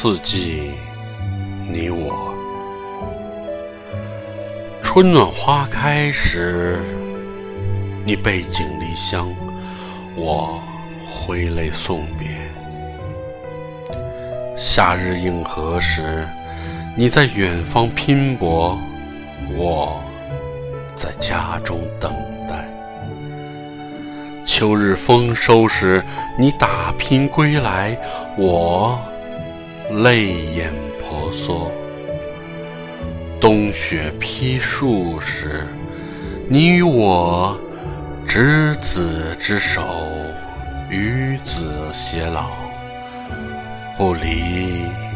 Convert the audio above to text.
四季，你我，春暖花开时，你背井离乡，我挥泪送别；夏日映河时，你在远方拼搏，我在家中等待；秋日丰收时，你打拼归来，我。泪眼婆娑，冬雪披树时，你与我执子之手，与子偕老，不离。